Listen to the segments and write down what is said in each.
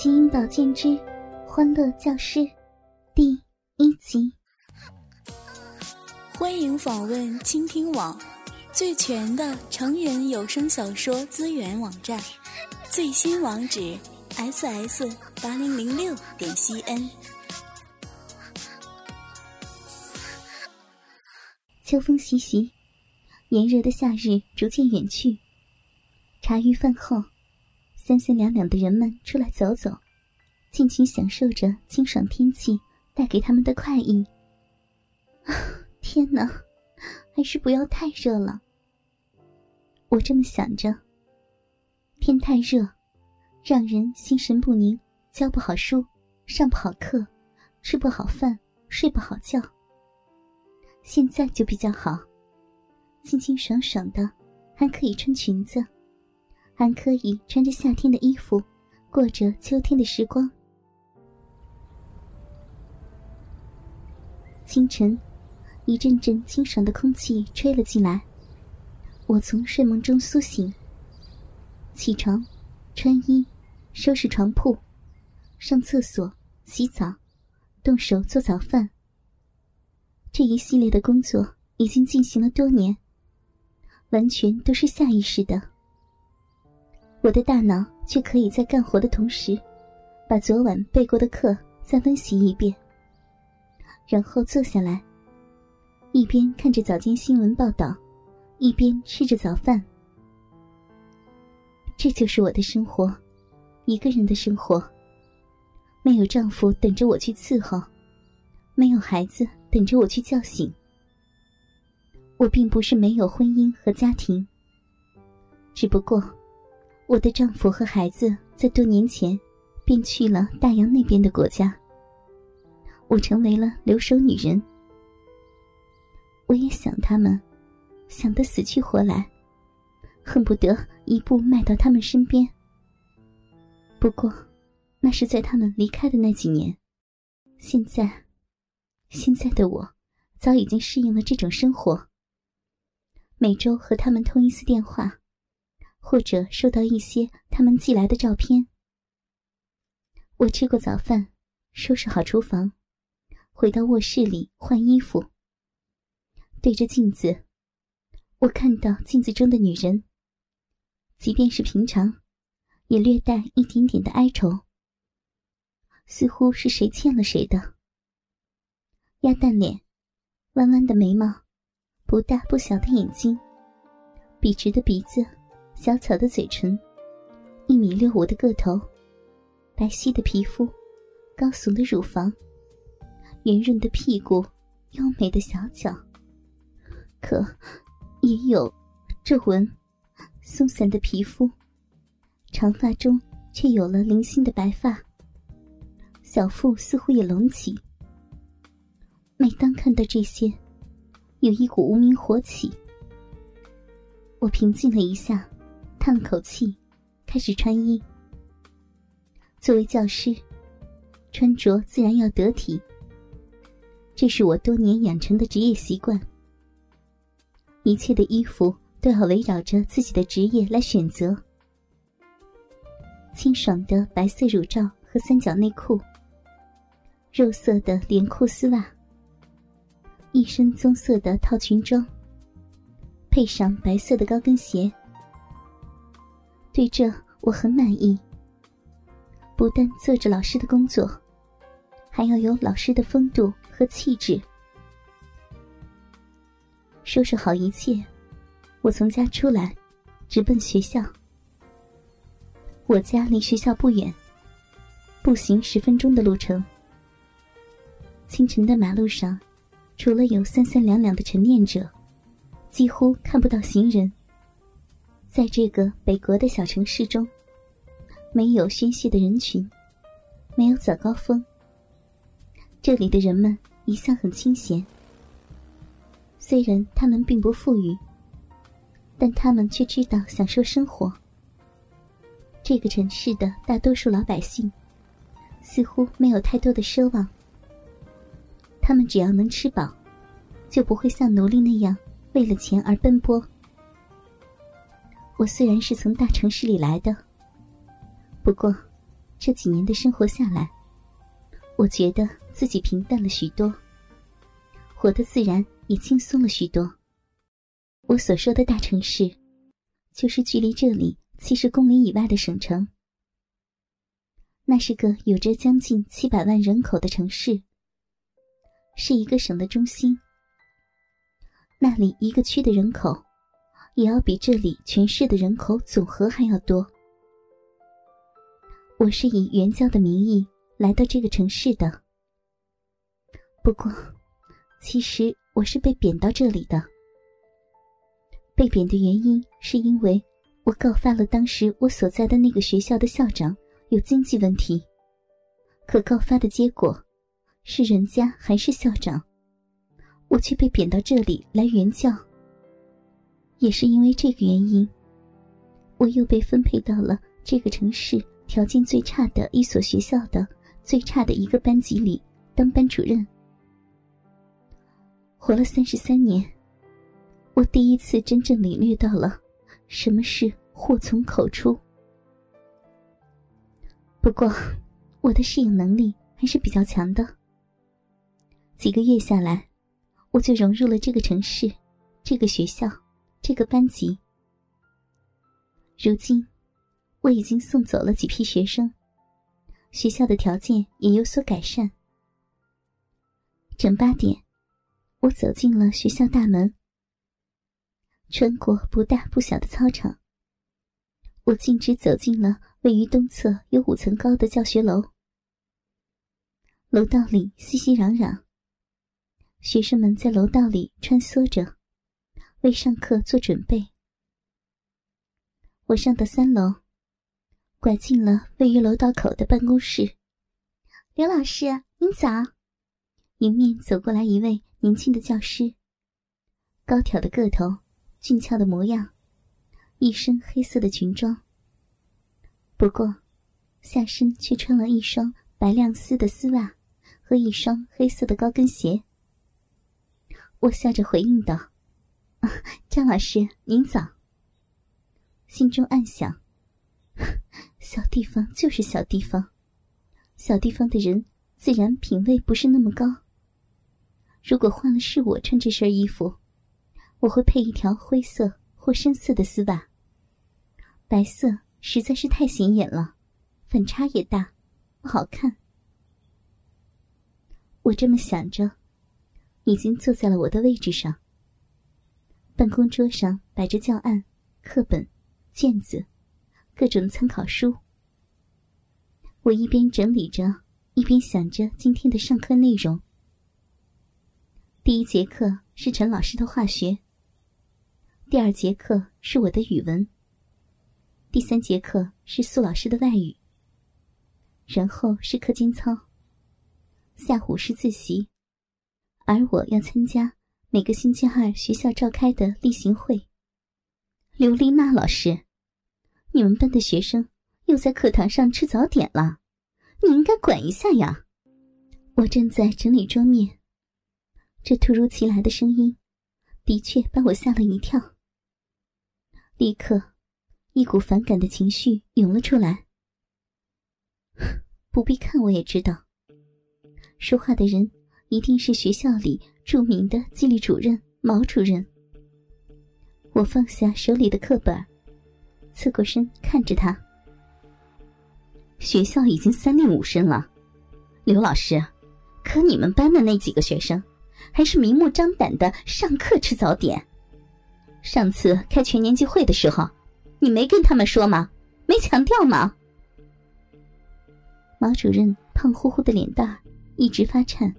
基因保健之欢乐教师第一集。欢迎访问倾听网，最全的成人有声小说资源网站。最新网址：ss 八零零六点 cn。秋风习习，炎热的夏日逐渐远去。茶余饭后。三三两两的人们出来走走，尽情享受着清爽天气带给他们的快意。天哪，还是不要太热了。我这么想着。天太热，让人心神不宁，教不好书，上不好课，吃不好饭，睡不好觉。现在就比较好，清清爽爽的，还可以穿裙子。还可以穿着夏天的衣服，过着秋天的时光。清晨，一阵阵清爽的空气吹了进来，我从睡梦中苏醒，起床，穿衣，收拾床铺，上厕所，洗澡，动手做早饭。这一系列的工作已经进行了多年，完全都是下意识的。我的大脑却可以在干活的同时，把昨晚背过的课再温习一遍，然后坐下来，一边看着早间新闻报道，一边吃着早饭。这就是我的生活，一个人的生活。没有丈夫等着我去伺候，没有孩子等着我去叫醒。我并不是没有婚姻和家庭，只不过。我的丈夫和孩子在多年前便去了大洋那边的国家，我成为了留守女人。我也想他们，想得死去活来，恨不得一步迈到他们身边。不过，那是在他们离开的那几年。现在，现在的我早已经适应了这种生活。每周和他们通一次电话。或者收到一些他们寄来的照片。我吃过早饭，收拾好厨房，回到卧室里换衣服。对着镜子，我看到镜子中的女人，即便是平常，也略带一点点的哀愁，似乎是谁欠了谁的。鸭蛋脸，弯弯的眉毛，不大不小的眼睛，笔直的鼻子。小巧的嘴唇，一米六五的个头，白皙的皮肤，高耸的乳房，圆润的屁股，优美的小脚。可也有皱纹，松散的皮肤，长发中却有了零星的白发。小腹似乎也隆起。每当看到这些，有一股无名火起。我平静了一下。叹了口气，开始穿衣。作为教师，穿着自然要得体，这是我多年养成的职业习惯。一切的衣服都要围绕着自己的职业来选择。清爽的白色乳罩和三角内裤，肉色的连裤丝袜，一身棕色的套裙装，配上白色的高跟鞋。对这我很满意。不但做着老师的工作，还要有老师的风度和气质。收拾好一切，我从家出来，直奔学校。我家离学校不远，步行十分钟的路程。清晨的马路上，除了有三三两两的晨练者，几乎看不到行人。在这个北国的小城市中，没有喧嚣的人群，没有早高峰。这里的人们一向很清闲。虽然他们并不富裕，但他们却知道享受生活。这个城市的大多数老百姓，似乎没有太多的奢望。他们只要能吃饱，就不会像奴隶那样为了钱而奔波。我虽然是从大城市里来的，不过，这几年的生活下来，我觉得自己平淡了许多，活得自然也轻松了许多。我所说的大城市，就是距离这里七十公里以外的省城。那是个有着将近七百万人口的城市，是一个省的中心。那里一个区的人口，也要比这里全市的人口总和还要多。我是以援交的名义来到这个城市的，不过，其实我是被贬到这里的。被贬的原因是因为我告发了当时我所在的那个学校的校长有经济问题，可告发的结果是人家还是校长。我却被贬到这里来援教，也是因为这个原因，我又被分配到了这个城市条件最差的一所学校的最差的一个班级里当班主任。活了三十三年，我第一次真正领略到了什么是祸从口出。不过，我的适应能力还是比较强的，几个月下来。我就融入了这个城市，这个学校，这个班级。如今，我已经送走了几批学生，学校的条件也有所改善。整八点，我走进了学校大门，穿过不大不小的操场，我径直走进了位于东侧有五层高的教学楼。楼道里熙熙攘攘。学生们在楼道里穿梭着，为上课做准备。我上到三楼，拐进了位于楼道口的办公室。刘老师，您早！迎面走过来一位年轻的教师，高挑的个头，俊俏的模样，一身黑色的裙装。不过，下身却穿了一双白亮丝的丝袜和一双黑色的高跟鞋。我笑着回应道：“ 张老师，您早。”心中暗想：“小地方就是小地方，小地方的人自然品味不是那么高。如果换了是我穿这身衣服，我会配一条灰色或深色的丝袜。白色实在是太显眼了，反差也大，不好看。”我这么想着。已经坐在了我的位置上。办公桌上摆着教案、课本、卷子，各种参考书。我一边整理着，一边想着今天的上课内容。第一节课是陈老师的化学，第二节课是我的语文，第三节课是苏老师的外语，然后是课间操，下午是自习。而我要参加每个星期二学校召开的例行会。刘丽娜老师，你们班的学生又在课堂上吃早点了，你应该管一下呀！我正在整理桌面，这突如其来的声音，的确把我吓了一跳。立刻，一股反感的情绪涌了出来。不必看我也知道，说话的人。一定是学校里著名的纪律主任毛主任。我放下手里的课本，侧过身看着他。学校已经三令五申了，刘老师，可你们班的那几个学生，还是明目张胆的上课吃早点。上次开全年级会的时候，你没跟他们说吗？没强调吗？毛主任胖乎乎的脸蛋一直发颤。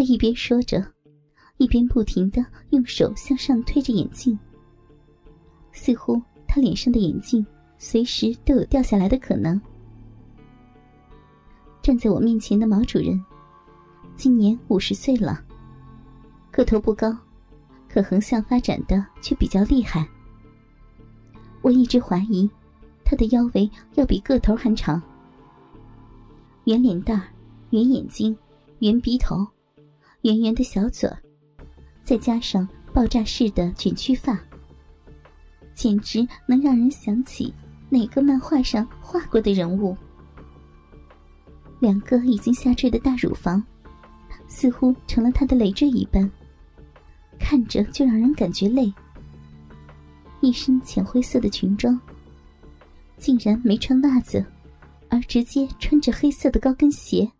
他一边说着，一边不停的用手向上推着眼镜，似乎他脸上的眼镜随时都有掉下来的可能。站在我面前的毛主任，今年五十岁了，个头不高，可横向发展的却比较厉害。我一直怀疑，他的腰围要比个头还长。圆脸蛋圆眼睛，圆鼻头。圆圆的小嘴，再加上爆炸式的卷曲发，简直能让人想起哪个漫画上画过的人物。两个已经下坠的大乳房，似乎成了他的累赘一般，看着就让人感觉累。一身浅灰色的裙装，竟然没穿袜子，而直接穿着黑色的高跟鞋。